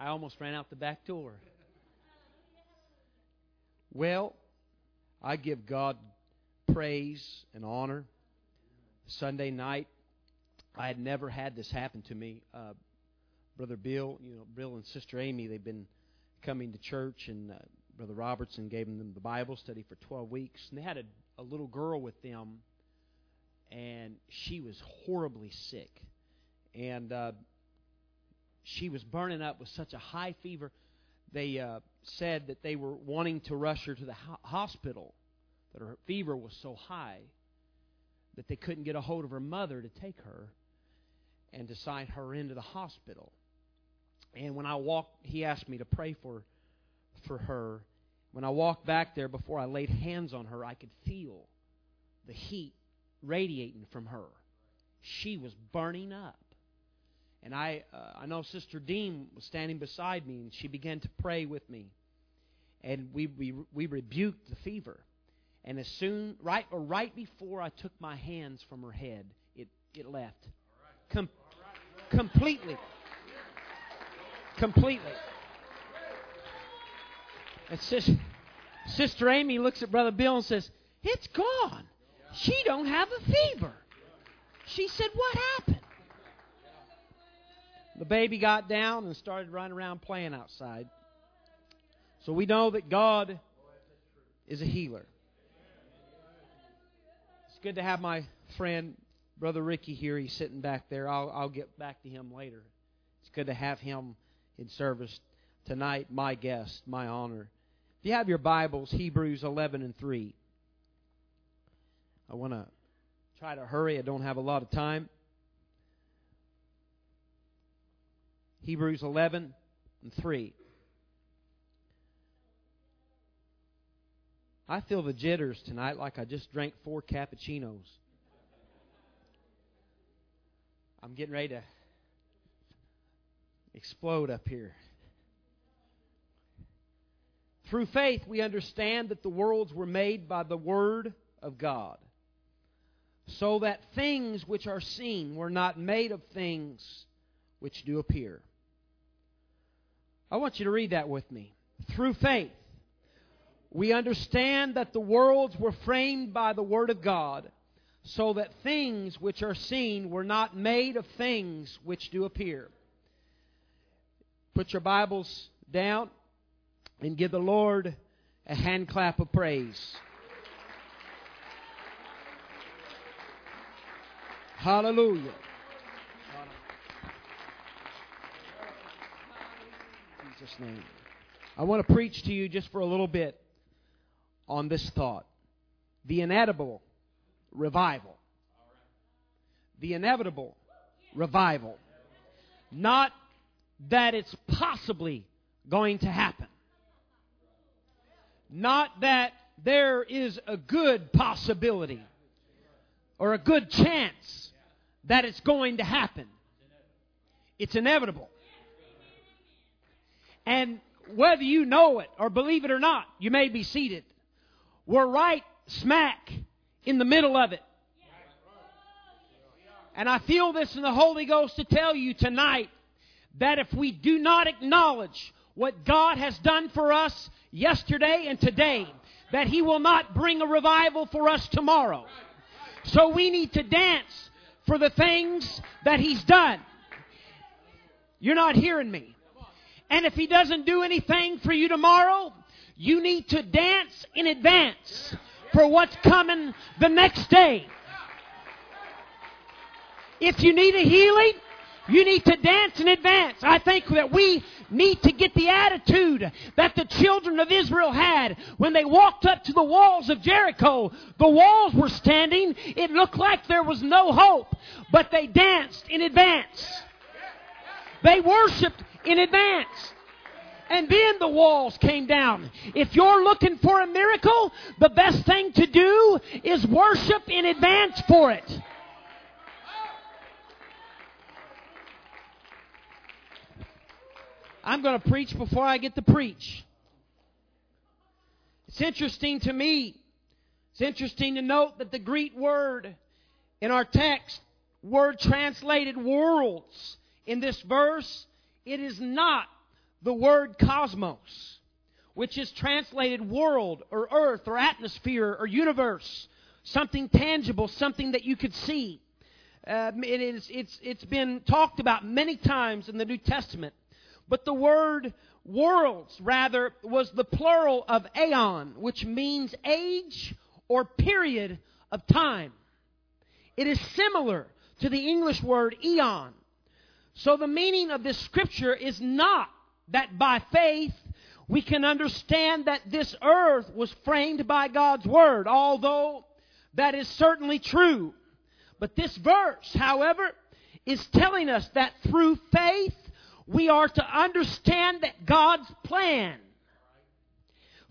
I almost ran out the back door. Well, I give God praise and honor. Sunday night, I had never had this happen to me. Uh, Brother Bill, you know, Bill and Sister Amy, they've been coming to church, and uh, Brother Robertson gave them the Bible study for 12 weeks. And they had a, a little girl with them, and she was horribly sick. And uh, she was burning up with such a high fever. They uh, said that they were wanting to rush her to the ho- hospital, that her fever was so high that they couldn't get a hold of her mother to take her and to sign her into the hospital. And when I walked, he asked me to pray for for her. When I walked back there before I laid hands on her, I could feel the heat radiating from her. She was burning up. And I, uh, I know Sister Dean was standing beside me, and she began to pray with me. And we, we, we rebuked the fever. And as soon, right or right before I took my hands from her head, it, it left. Com- completely. Completely. And Sister, Sister Amy looks at Brother Bill and says, It's gone. She don't have a fever. She said, What happened? The baby got down and started running around playing outside. So we know that God is a healer. It's good to have my friend, Brother Ricky, here. He's sitting back there. I'll, I'll get back to him later. It's good to have him in service tonight, my guest, my honor. If you have your Bibles, Hebrews 11 and 3. I want to try to hurry. I don't have a lot of time. Hebrews 11 and 3. I feel the jitters tonight like I just drank four cappuccinos. I'm getting ready to explode up here. Through faith, we understand that the worlds were made by the Word of God, so that things which are seen were not made of things which do appear. I want you to read that with me. Through faith, we understand that the worlds were framed by the Word of God, so that things which are seen were not made of things which do appear. Put your Bibles down and give the Lord a hand clap of praise. Hallelujah. Jesus' name. I want to preach to you just for a little bit on this thought the inedible revival. The inevitable revival. Not that it's possibly going to happen. Not that there is a good possibility or a good chance that it's going to happen. It's inevitable. And whether you know it or believe it or not, you may be seated. We're right smack in the middle of it. And I feel this in the Holy Ghost to tell you tonight that if we do not acknowledge what God has done for us yesterday and today, that He will not bring a revival for us tomorrow. So we need to dance for the things that He's done. You're not hearing me. And if He doesn't do anything for you tomorrow, you need to dance in advance for what's coming the next day. If you need a healing, you need to dance in advance. I think that we need to get the attitude that the children of Israel had when they walked up to the walls of Jericho. The walls were standing. It looked like there was no hope, but they danced in advance. They worshiped in advance. And then the walls came down. If you're looking for a miracle, the best thing to do is worship in advance for it. I'm going to preach before I get to preach. It's interesting to me. It's interesting to note that the Greek word in our text, word translated worlds, in this verse, it is not the word cosmos, which is translated world or earth or atmosphere or universe, something tangible, something that you could see. Uh, it is, it's, it's been talked about many times in the New Testament. But the word worlds, rather, was the plural of aeon, which means age or period of time. It is similar to the English word eon. So the meaning of this scripture is not that by faith we can understand that this earth was framed by God's word, although that is certainly true. But this verse, however, is telling us that through faith we are to understand that God's plan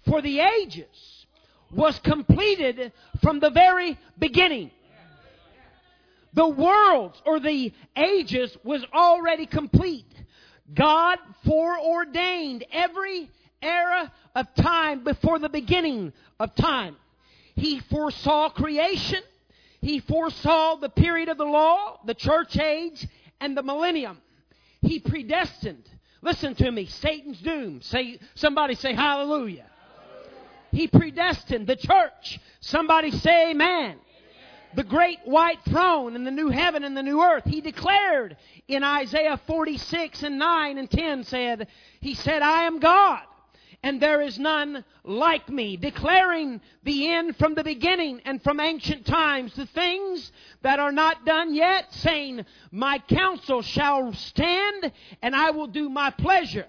for the ages was completed from the very beginning. The worlds or the ages was already complete. God foreordained every era of time before the beginning of time. He foresaw creation. He foresaw the period of the law, the church age, and the millennium. He predestined. Listen to me. Satan's doom. Say, somebody say hallelujah. hallelujah. He predestined the church. Somebody say amen the great white throne and the new heaven and the new earth. He declared in Isaiah 46 and 9 and 10 said, He said, I am God and there is none like me, declaring the end from the beginning and from ancient times, the things that are not done yet, saying, My counsel shall stand and I will do my pleasure.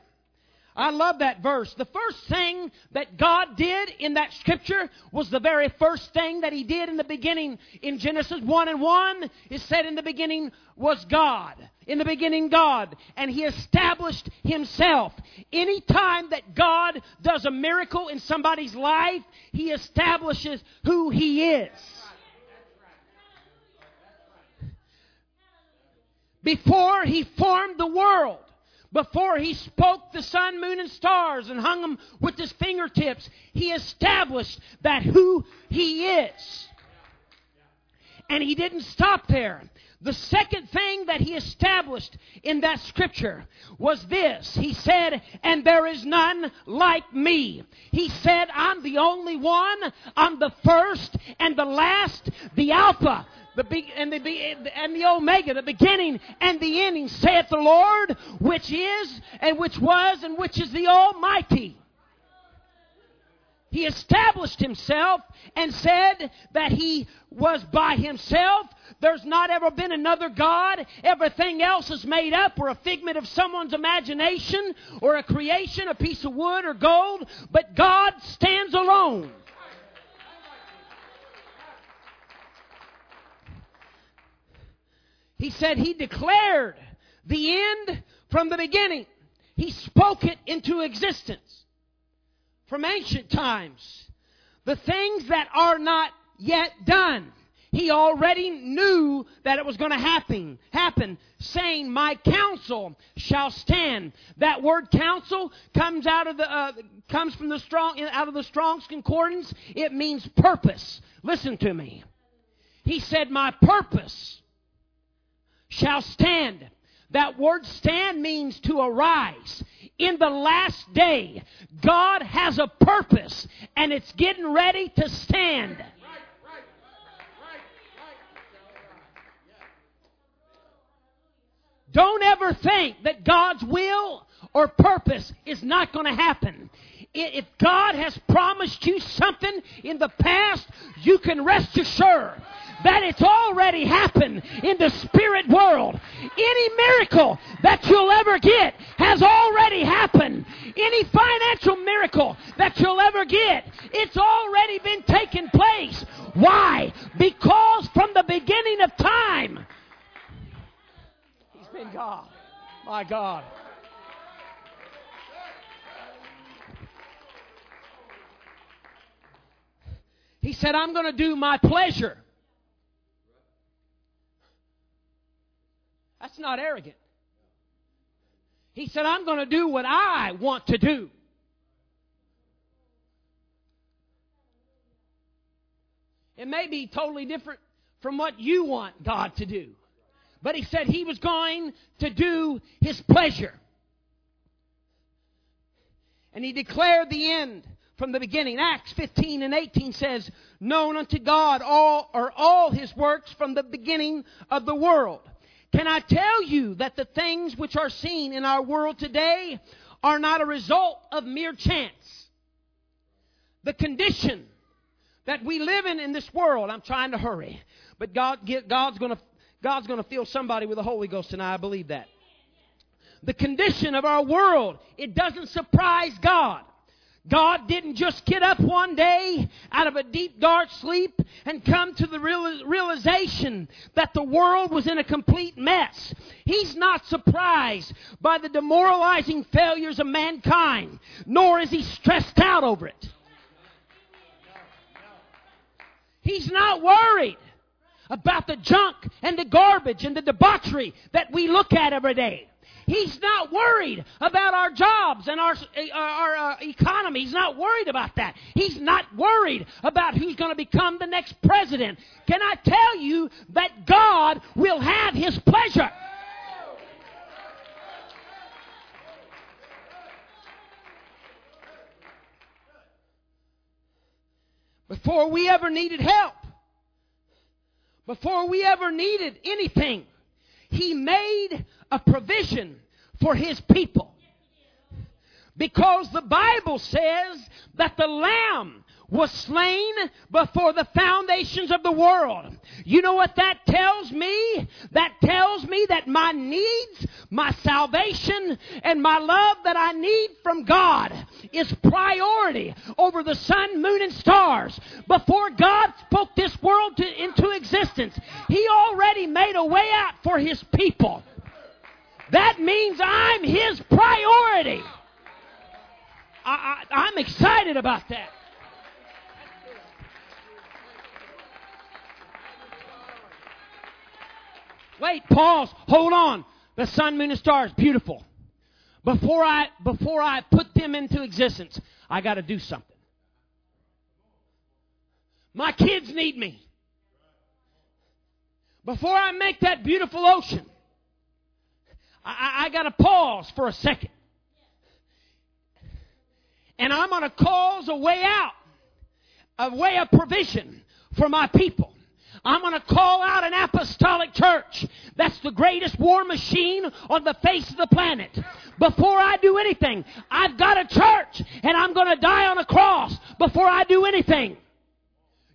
I love that verse. The first thing that God did in that scripture was the very first thing that He did in the beginning. In Genesis 1 and 1, it said in the beginning was God. In the beginning, God. And He established Himself. Any time that God does a miracle in somebody's life, He establishes who He is. Before He formed the world, before he spoke the sun, moon, and stars and hung them with his fingertips, he established that who he is. And he didn't stop there. The second thing that he established in that scripture was this. He said, and there is none like me. He said, I'm the only one. I'm the first and the last, the Alpha, the be- and the be- and the Omega, the beginning and the ending, saith the Lord, which is and which was and which is the Almighty. He established himself and said that he was by himself. There's not ever been another God. Everything else is made up or a figment of someone's imagination or a creation, a piece of wood or gold. But God stands alone. He said he declared the end from the beginning. He spoke it into existence from ancient times. The things that are not yet done. He already knew that it was going to happen, happen, saying, "My counsel shall stand." That word "counsel" comes out of the uh, comes from the strong out of the Strong's concordance. It means purpose. Listen to me. He said, "My purpose shall stand. That word stand means to arise. In the last day, God has a purpose and it's getting ready to stand. Don't ever think that God's will or purpose is not going to happen. If God has promised you something in the past, you can rest assured that it's already happened in the spirit world. Any miracle that you'll ever get has already happened. Any financial miracle that you'll ever get, it's already been taking place. Why? Because from the beginning of time, He's been God. My God. He said, I'm going to do my pleasure. That's not arrogant. He said, I'm going to do what I want to do. It may be totally different from what you want God to do. But he said he was going to do his pleasure. And he declared the end from the beginning. Acts 15 and 18 says, Known unto God all are all his works from the beginning of the world. Can I tell you that the things which are seen in our world today are not a result of mere chance? The condition that we live in in this world, I'm trying to hurry, but God, God's going to God's going to fill somebody with the Holy Ghost tonight. I believe that. The condition of our world, it doesn't surprise God. God didn't just get up one day out of a deep, dark sleep and come to the realization that the world was in a complete mess. He's not surprised by the demoralizing failures of mankind, nor is he stressed out over it. He's not worried about the junk and the garbage and the debauchery that we look at every day. He's not worried about our jobs and our, our uh, economy. He's not worried about that. He's not worried about who's going to become the next president. Can I tell you that God will have His pleasure? Before we ever needed help, before we ever needed anything, He made a provision for his people. Because the Bible says that the Lamb was slain before the foundations of the world. You know what that tells me? That tells me that my needs, my salvation, and my love that I need from God is priority over the sun, moon, and stars. Before God spoke this world to, into existence, He already made a way out for His people. That means I'm His priority. I, I, I'm excited about that. Wait, pause, hold on. The sun, moon, and stars, beautiful. Before I before I put them into existence, I got to do something. My kids need me. Before I make that beautiful ocean, I, I got to pause for a second. And I'm going to cause a way out, a way of provision for my people. I'm going to call out an apostolic church. That's the greatest war machine on the face of the planet. Before I do anything, I've got a church and I'm going to die on a cross before I do anything.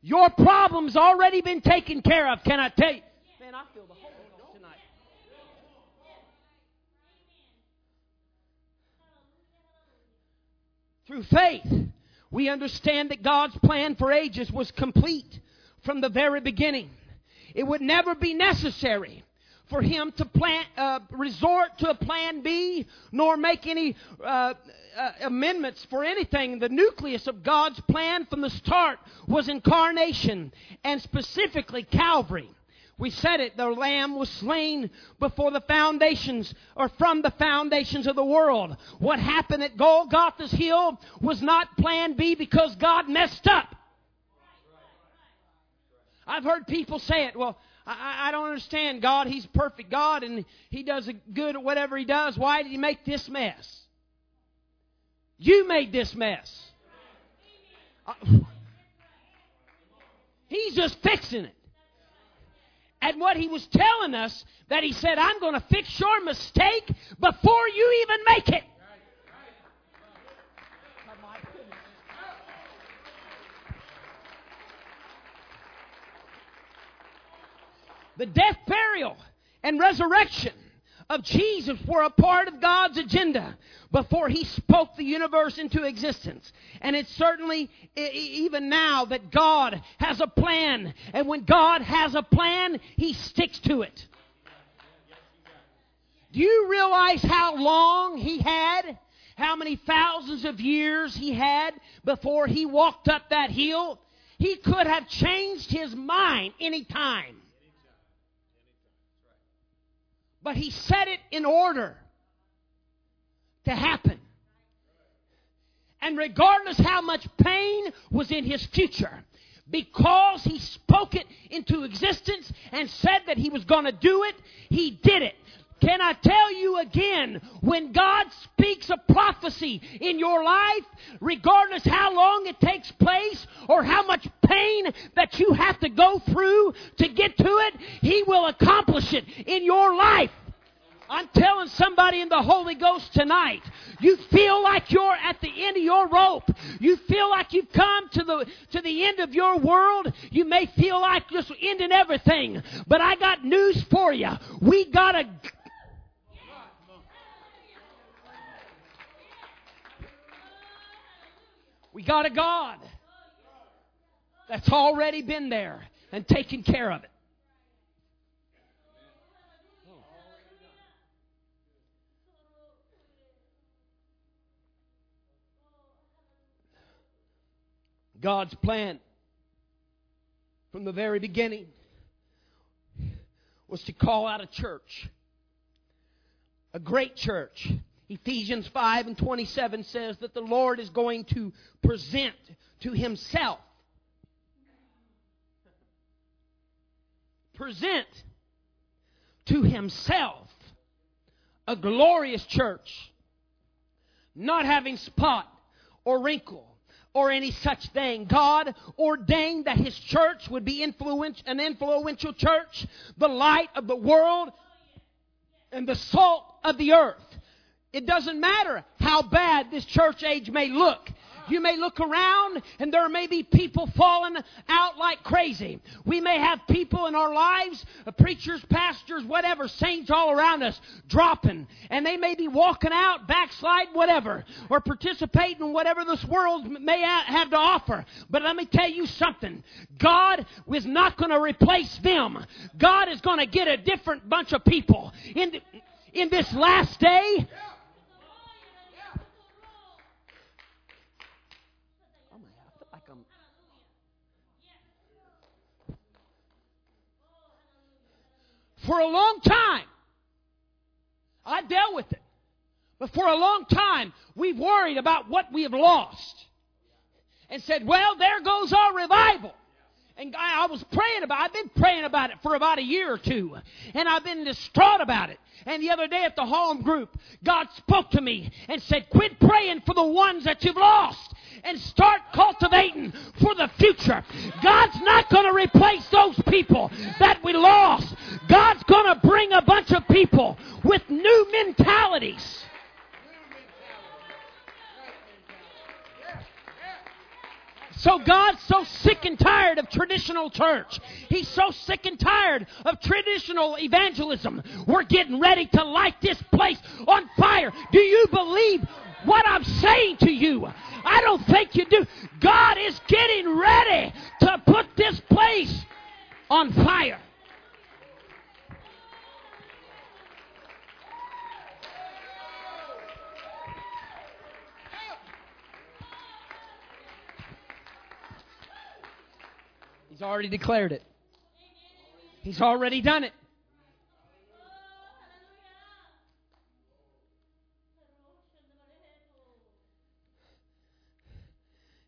Your problem's already been taken care of, can I tell you? Man, I feel the Holy Ghost tonight. Through faith, we understand that God's plan for ages was complete from the very beginning. It would never be necessary for him to plan, uh, resort to a plan B nor make any uh, uh, amendments for anything. The nucleus of God's plan from the start was incarnation and specifically Calvary. We said it, the Lamb was slain before the foundations, or from the foundations of the world. What happened at Golgotha's Hill was not plan B because God messed up. I've heard people say it, well, I, I don't understand God. He's a perfect God and He does good at whatever He does. Why did He make this mess? You made this mess. Uh, he's just fixing it And what he was telling us that he said, I'm going to fix your mistake before you even make it. The death, burial, and resurrection of Jesus were a part of God's agenda before He spoke the universe into existence. And it's certainly even now that God has a plan. And when God has a plan, He sticks to it. Do you realize how long He had? How many thousands of years He had before He walked up that hill? He could have changed His mind any time. But he set it in order to happen. And regardless how much pain was in his future, because he spoke it into existence and said that he was going to do it, he did it. Can I tell you again, when God speaks a prophecy in your life, regardless how long it takes place or how much pain that you have to go through to get to it, He will accomplish it in your life. I'm telling somebody in the Holy Ghost tonight, you feel like you're at the end of your rope. You feel like you've come to the, to the end of your world. You may feel like just ending everything. But I got news for you. We got a We got a God that's already been there and taken care of it. God's plan from the very beginning was to call out a church, a great church. Ephesians 5 and 27 says that the Lord is going to present to himself, present to himself a glorious church, not having spot or wrinkle or any such thing. God ordained that His church would be influence, an influential church, the light of the world, and the salt of the earth. It doesn't matter how bad this church age may look. You may look around and there may be people falling out like crazy. We may have people in our lives, uh, preachers, pastors, whatever, saints all around us, dropping. And they may be walking out, backslide, whatever, or participating in whatever this world may have to offer. But let me tell you something. God is not going to replace them. God is going to get a different bunch of people. In, in this last day, For a long time, I dealt with it. But for a long time, we've worried about what we have lost. And said, well, there goes our revival. And I, I was praying about I've been praying about it for about a year or two. And I've been distraught about it. And the other day at the home group, God spoke to me and said, quit praying for the ones that you've lost and start cultivating for the future. God's not going to replace those people that we lost. God's going to bring a bunch of people with new mentalities. So God's so sick and tired of traditional church. He's so sick and tired of traditional evangelism. We're getting ready to light this place on fire. Do you believe what I'm saying to you? I don't think you do. God is getting ready to put this place on fire. He's already declared it. He's already done it.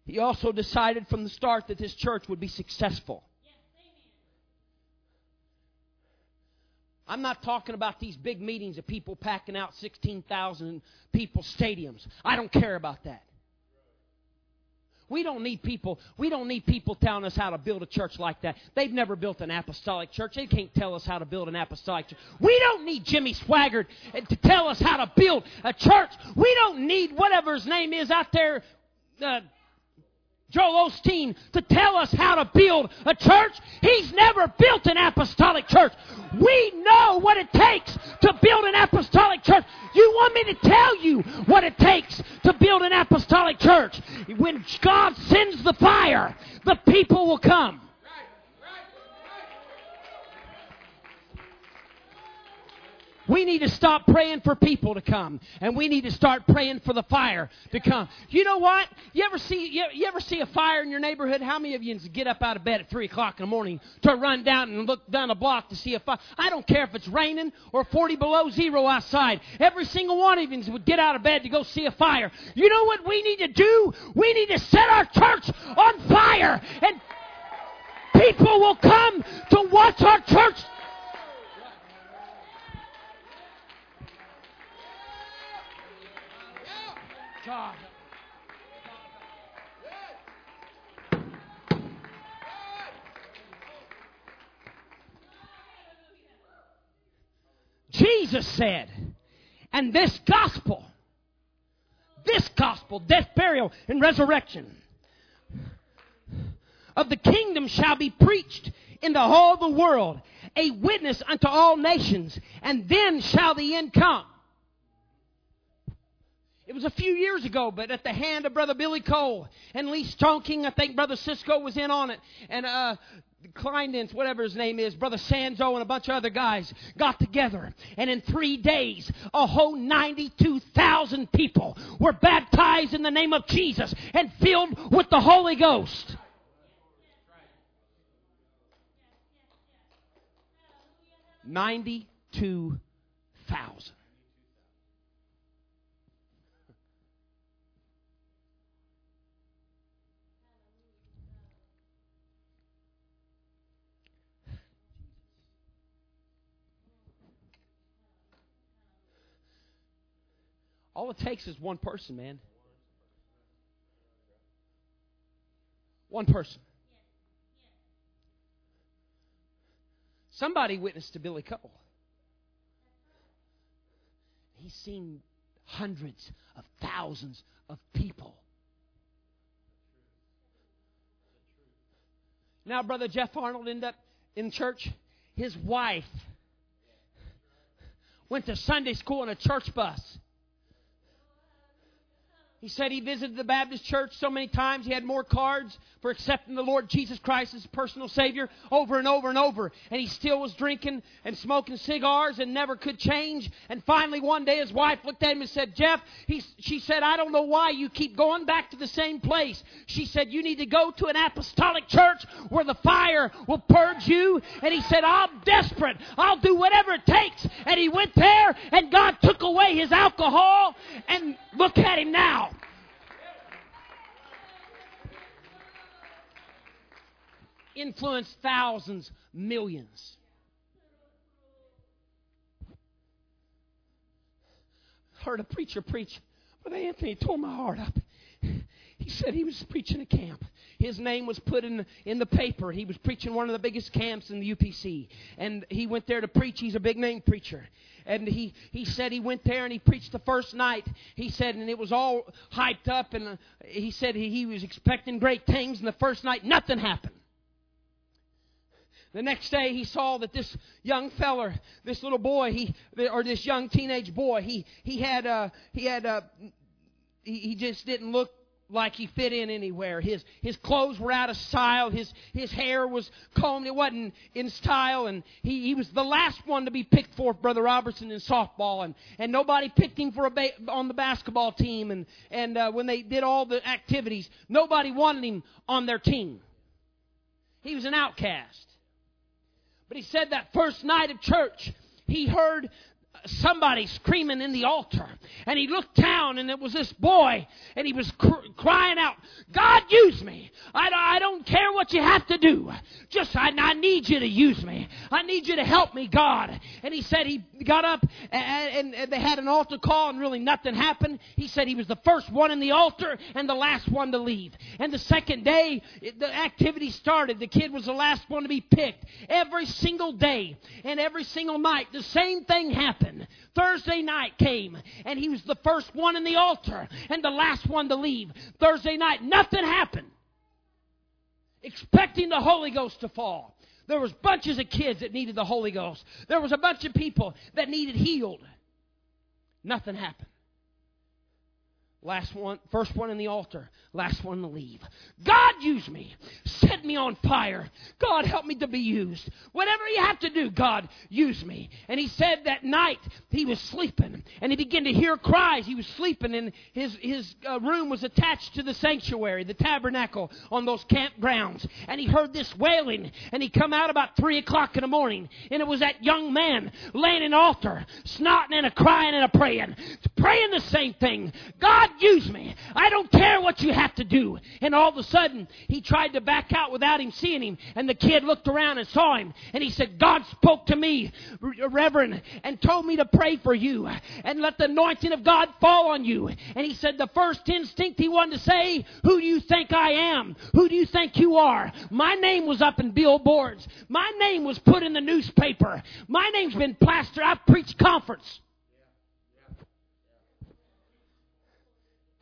He also decided from the start that this church would be successful. I'm not talking about these big meetings of people packing out 16,000 people stadiums. I don't care about that. We don't need people. We don't need people telling us how to build a church like that. They've never built an apostolic church. They can't tell us how to build an apostolic church. We don't need Jimmy Swaggart to tell us how to build a church. We don't need whatever his name is out there. Uh, Joel Osteen to tell us how to build a church. He's never built an apostolic church. We know what it takes to build an apostolic church. You want me to tell you what it takes to build an apostolic church? When God sends the fire, the people will come. We need to stop praying for people to come, and we need to start praying for the fire to come. You know what? You ever see you, you ever see a fire in your neighborhood? How many of you get up out of bed at three o'clock in the morning to run down and look down a block to see a fire? I don't care if it's raining or forty below zero outside. Every single one of you would get out of bed to go see a fire. You know what we need to do? We need to set our church on fire, and people will come to watch our church God. Jesus said, and this gospel, this gospel, death, burial, and resurrection of the kingdom shall be preached in the whole of the world, a witness unto all nations, and then shall the end come. It was a few years ago, but at the hand of Brother Billy Cole and Lee Stoneking, I think Brother Cisco was in on it, and uh, whatever his name is, Brother Sanzo, and a bunch of other guys got together. And in three days, a whole 92,000 people were baptized in the name of Jesus and filled with the Holy Ghost. Ninety-two thousand. All it takes is one person, man. One person. Somebody witnessed to Billy Cole. He's seen hundreds of thousands of people. Now, Brother Jeff Arnold ended up in church. His wife went to Sunday school in a church bus. He said he visited the Baptist church so many times he had more cards for accepting the Lord Jesus Christ as personal Savior over and over and over. And he still was drinking and smoking cigars and never could change. And finally, one day, his wife looked at him and said, Jeff, he, she said, I don't know why you keep going back to the same place. She said, You need to go to an apostolic church where the fire will purge you. And he said, I'm desperate. I'll do whatever it takes. And he went there, and God took away his alcohol. And look at him now. Influenced thousands, millions. Heard a preacher preach, Brother Anthony tore my heart up. He said he was preaching a camp. His name was put in the, in the paper. He was preaching one of the biggest camps in the UPC. And he went there to preach. He's a big name preacher. And he, he said he went there and he preached the first night. He said, and it was all hyped up. And he said he, he was expecting great things. And the first night, nothing happened. The next day, he saw that this young feller, this little boy, he or this young teenage boy, he he had uh, he had uh, he, he just didn't look like he fit in anywhere. His his clothes were out of style. His his hair was combed. It wasn't in style, and he he was the last one to be picked for Brother Robertson in softball, and and nobody picked him for a ba- on the basketball team, and and uh, when they did all the activities, nobody wanted him on their team. He was an outcast. But he said that first night of church, he heard somebody screaming in the altar. And he looked down, and it was this boy, and he was cr- crying out, God, use me. I, I don't care what you have to do. Just, I, I need you to use me. I need you to help me, God. And he said he got up, and, and they had an altar call, and really nothing happened. He said he was the first one in the altar and the last one to leave. And the second day, the activity started. The kid was the last one to be picked. Every single day and every single night, the same thing happened. Thursday night came, and he was the first one in the altar and the last one to leave. Thursday night, nothing happened. Expecting the Holy Ghost to fall. There was bunches of kids that needed the Holy Ghost. There was a bunch of people that needed healed. Nothing happened. Last one, first one in the altar, last one to leave. God use me. Set me on fire. God help me to be used. Whatever you have to do, God use me. And he said that night he was sleeping and he began to hear cries. He was sleeping and his, his uh, room was attached to the sanctuary, the tabernacle on those campgrounds. And he heard this wailing and he come out about three o'clock in the morning and it was that young man laying in altar, snotting and a crying and a praying, praying the same thing. God, use me. I don't care what you have to do. And all of a sudden, he tried to back out without him seeing him. And the kid looked around and saw him. And he said, God spoke to me, Reverend, and told me to pray for you and let the anointing of God fall on you. And he said, the first instinct he wanted to say, Who do you think I am? Who do you think you are? My name was up in billboards. My name was put in the newspaper. My name's been plastered. I've preached conference.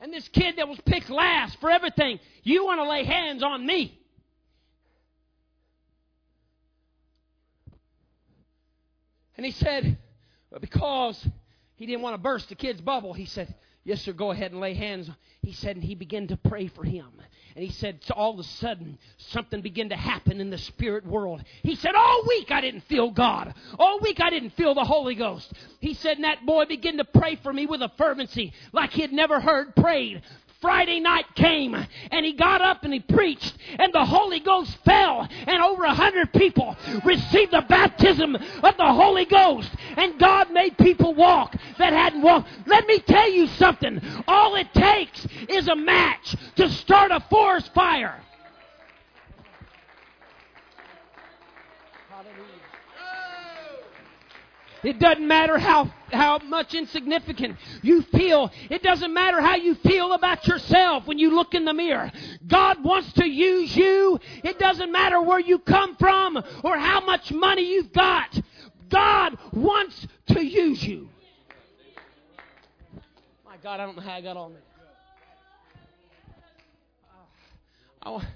And this kid that was picked last for everything, you want to lay hands on me. And he said, because he didn't want to burst the kid's bubble, he said, Yes, sir, go ahead and lay hands. He said, and he began to pray for him. And he said, all of a sudden, something began to happen in the spirit world. He said, all week I didn't feel God. All week I didn't feel the Holy Ghost. He said, and that boy began to pray for me with a fervency like he had never heard prayed. Friday night came and he got up and he preached and the Holy Ghost fell and over a hundred people received the baptism of the Holy Ghost and God made people walk that hadn't walked. Let me tell you something. All it takes is a match to start a forest fire. It doesn't matter how, how much insignificant you feel. It doesn't matter how you feel about yourself when you look in the mirror. God wants to use you. It doesn't matter where you come from or how much money you've got. God wants to use you. My God, I don't know how I got on there. I,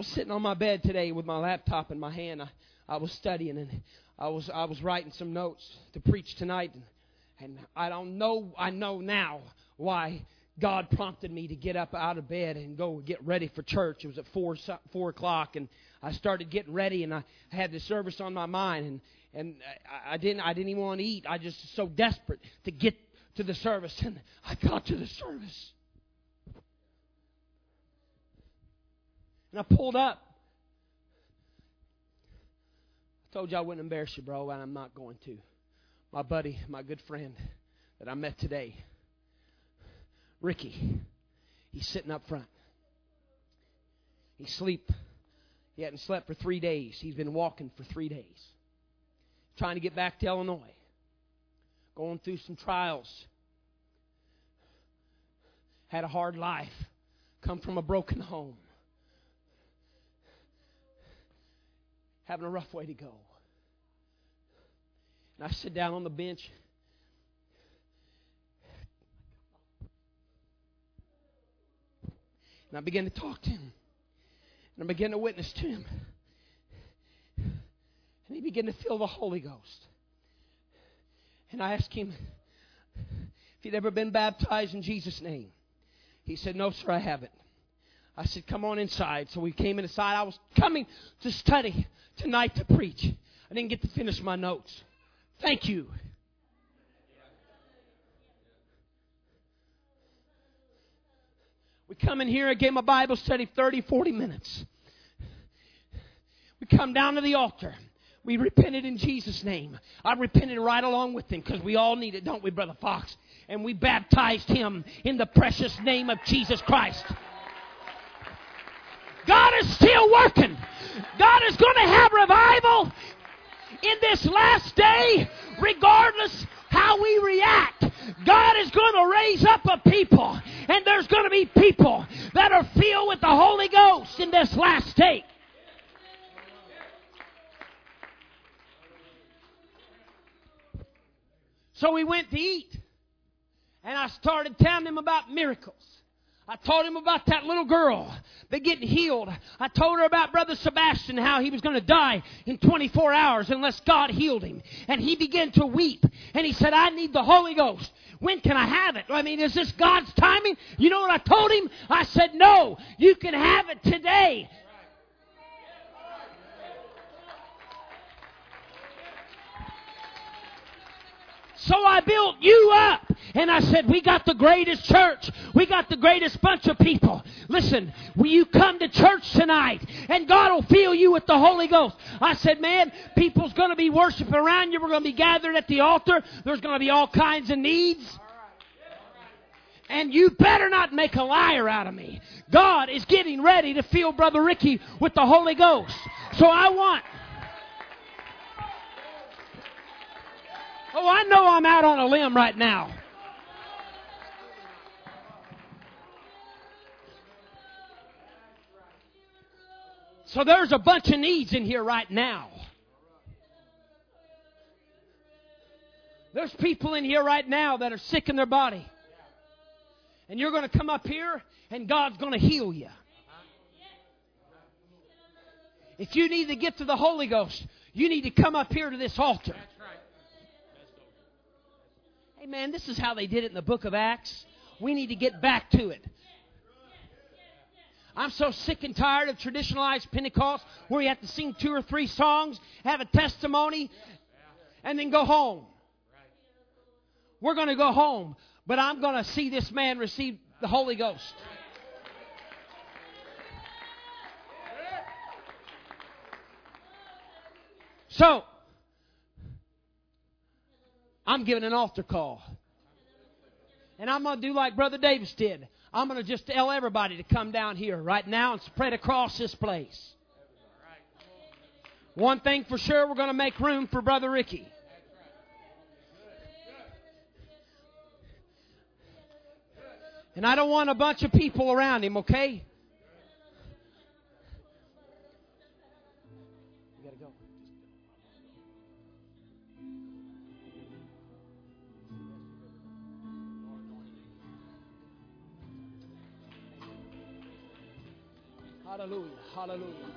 was sitting on my bed today with my laptop in my hand. I, I was studying and I was I was writing some notes to preach tonight, and, and I don't know. I know now why God prompted me to get up out of bed and go get ready for church. It was at four four o'clock, and I started getting ready, and I had the service on my mind, and and I, I didn't I didn't even want to eat. I just was so desperate to get to the service, and I got to the service. And I pulled up. I told you I wouldn't embarrass you, bro, and I'm not going to. My buddy, my good friend that I met today, Ricky, he's sitting up front. He sleep. He hadn't slept for three days. He's been walking for three days. Trying to get back to Illinois. Going through some trials. Had a hard life. Come from a broken home. Having a rough way to go. And I sit down on the bench. And I begin to talk to him. And I begin to witness to him. And he began to feel the Holy Ghost. And I asked him if he'd ever been baptized in Jesus' name. He said, No, sir, I haven't. I said, Come on inside. So we came inside. I was coming to study tonight to preach. I didn't get to finish my notes. Thank you. We come in here, I gave my Bible study 30, 40 minutes. We come down to the altar. We repented in Jesus' name. I repented right along with him because we all need it, don't we, Brother Fox? And we baptized him in the precious name of Jesus Christ. God is still working. God is going to have revival in this last day, regardless how we react. God is going to raise up a people, and there's going to be people that are filled with the Holy Ghost in this last day. So we went to eat, and I started telling them about miracles. I told him about that little girl that getting healed. I told her about Brother Sebastian, how he was going to die in 24 hours unless God healed him. And he began to weep. And he said, I need the Holy Ghost. When can I have it? I mean, is this God's timing? You know what I told him? I said, no, you can have it today. So I built you up. And I said, We got the greatest church. We got the greatest bunch of people. Listen, will you come to church tonight and God will fill you with the Holy Ghost? I said, man, people's going to be worshiping around you. We're going to be gathered at the altar. There's going to be all kinds of needs. And you better not make a liar out of me. God is getting ready to fill Brother Ricky with the Holy Ghost. So I want. Oh, I know I'm out on a limb right now. So there's a bunch of needs in here right now. There's people in here right now that are sick in their body. And you're going to come up here and God's going to heal you. If you need to get to the Holy Ghost, you need to come up here to this altar. Hey man, this is how they did it in the book of Acts. We need to get back to it. I'm so sick and tired of traditionalized Pentecost where you have to sing two or three songs, have a testimony, and then go home. We're going to go home, but I'm going to see this man receive the Holy Ghost. So, I'm giving an altar call. And I'm going to do like Brother Davis did. I'm going to just tell everybody to come down here right now and spread across this place. One thing for sure, we're going to make room for Brother Ricky. And I don't want a bunch of people around him, okay? Hallelujah. Hallelujah.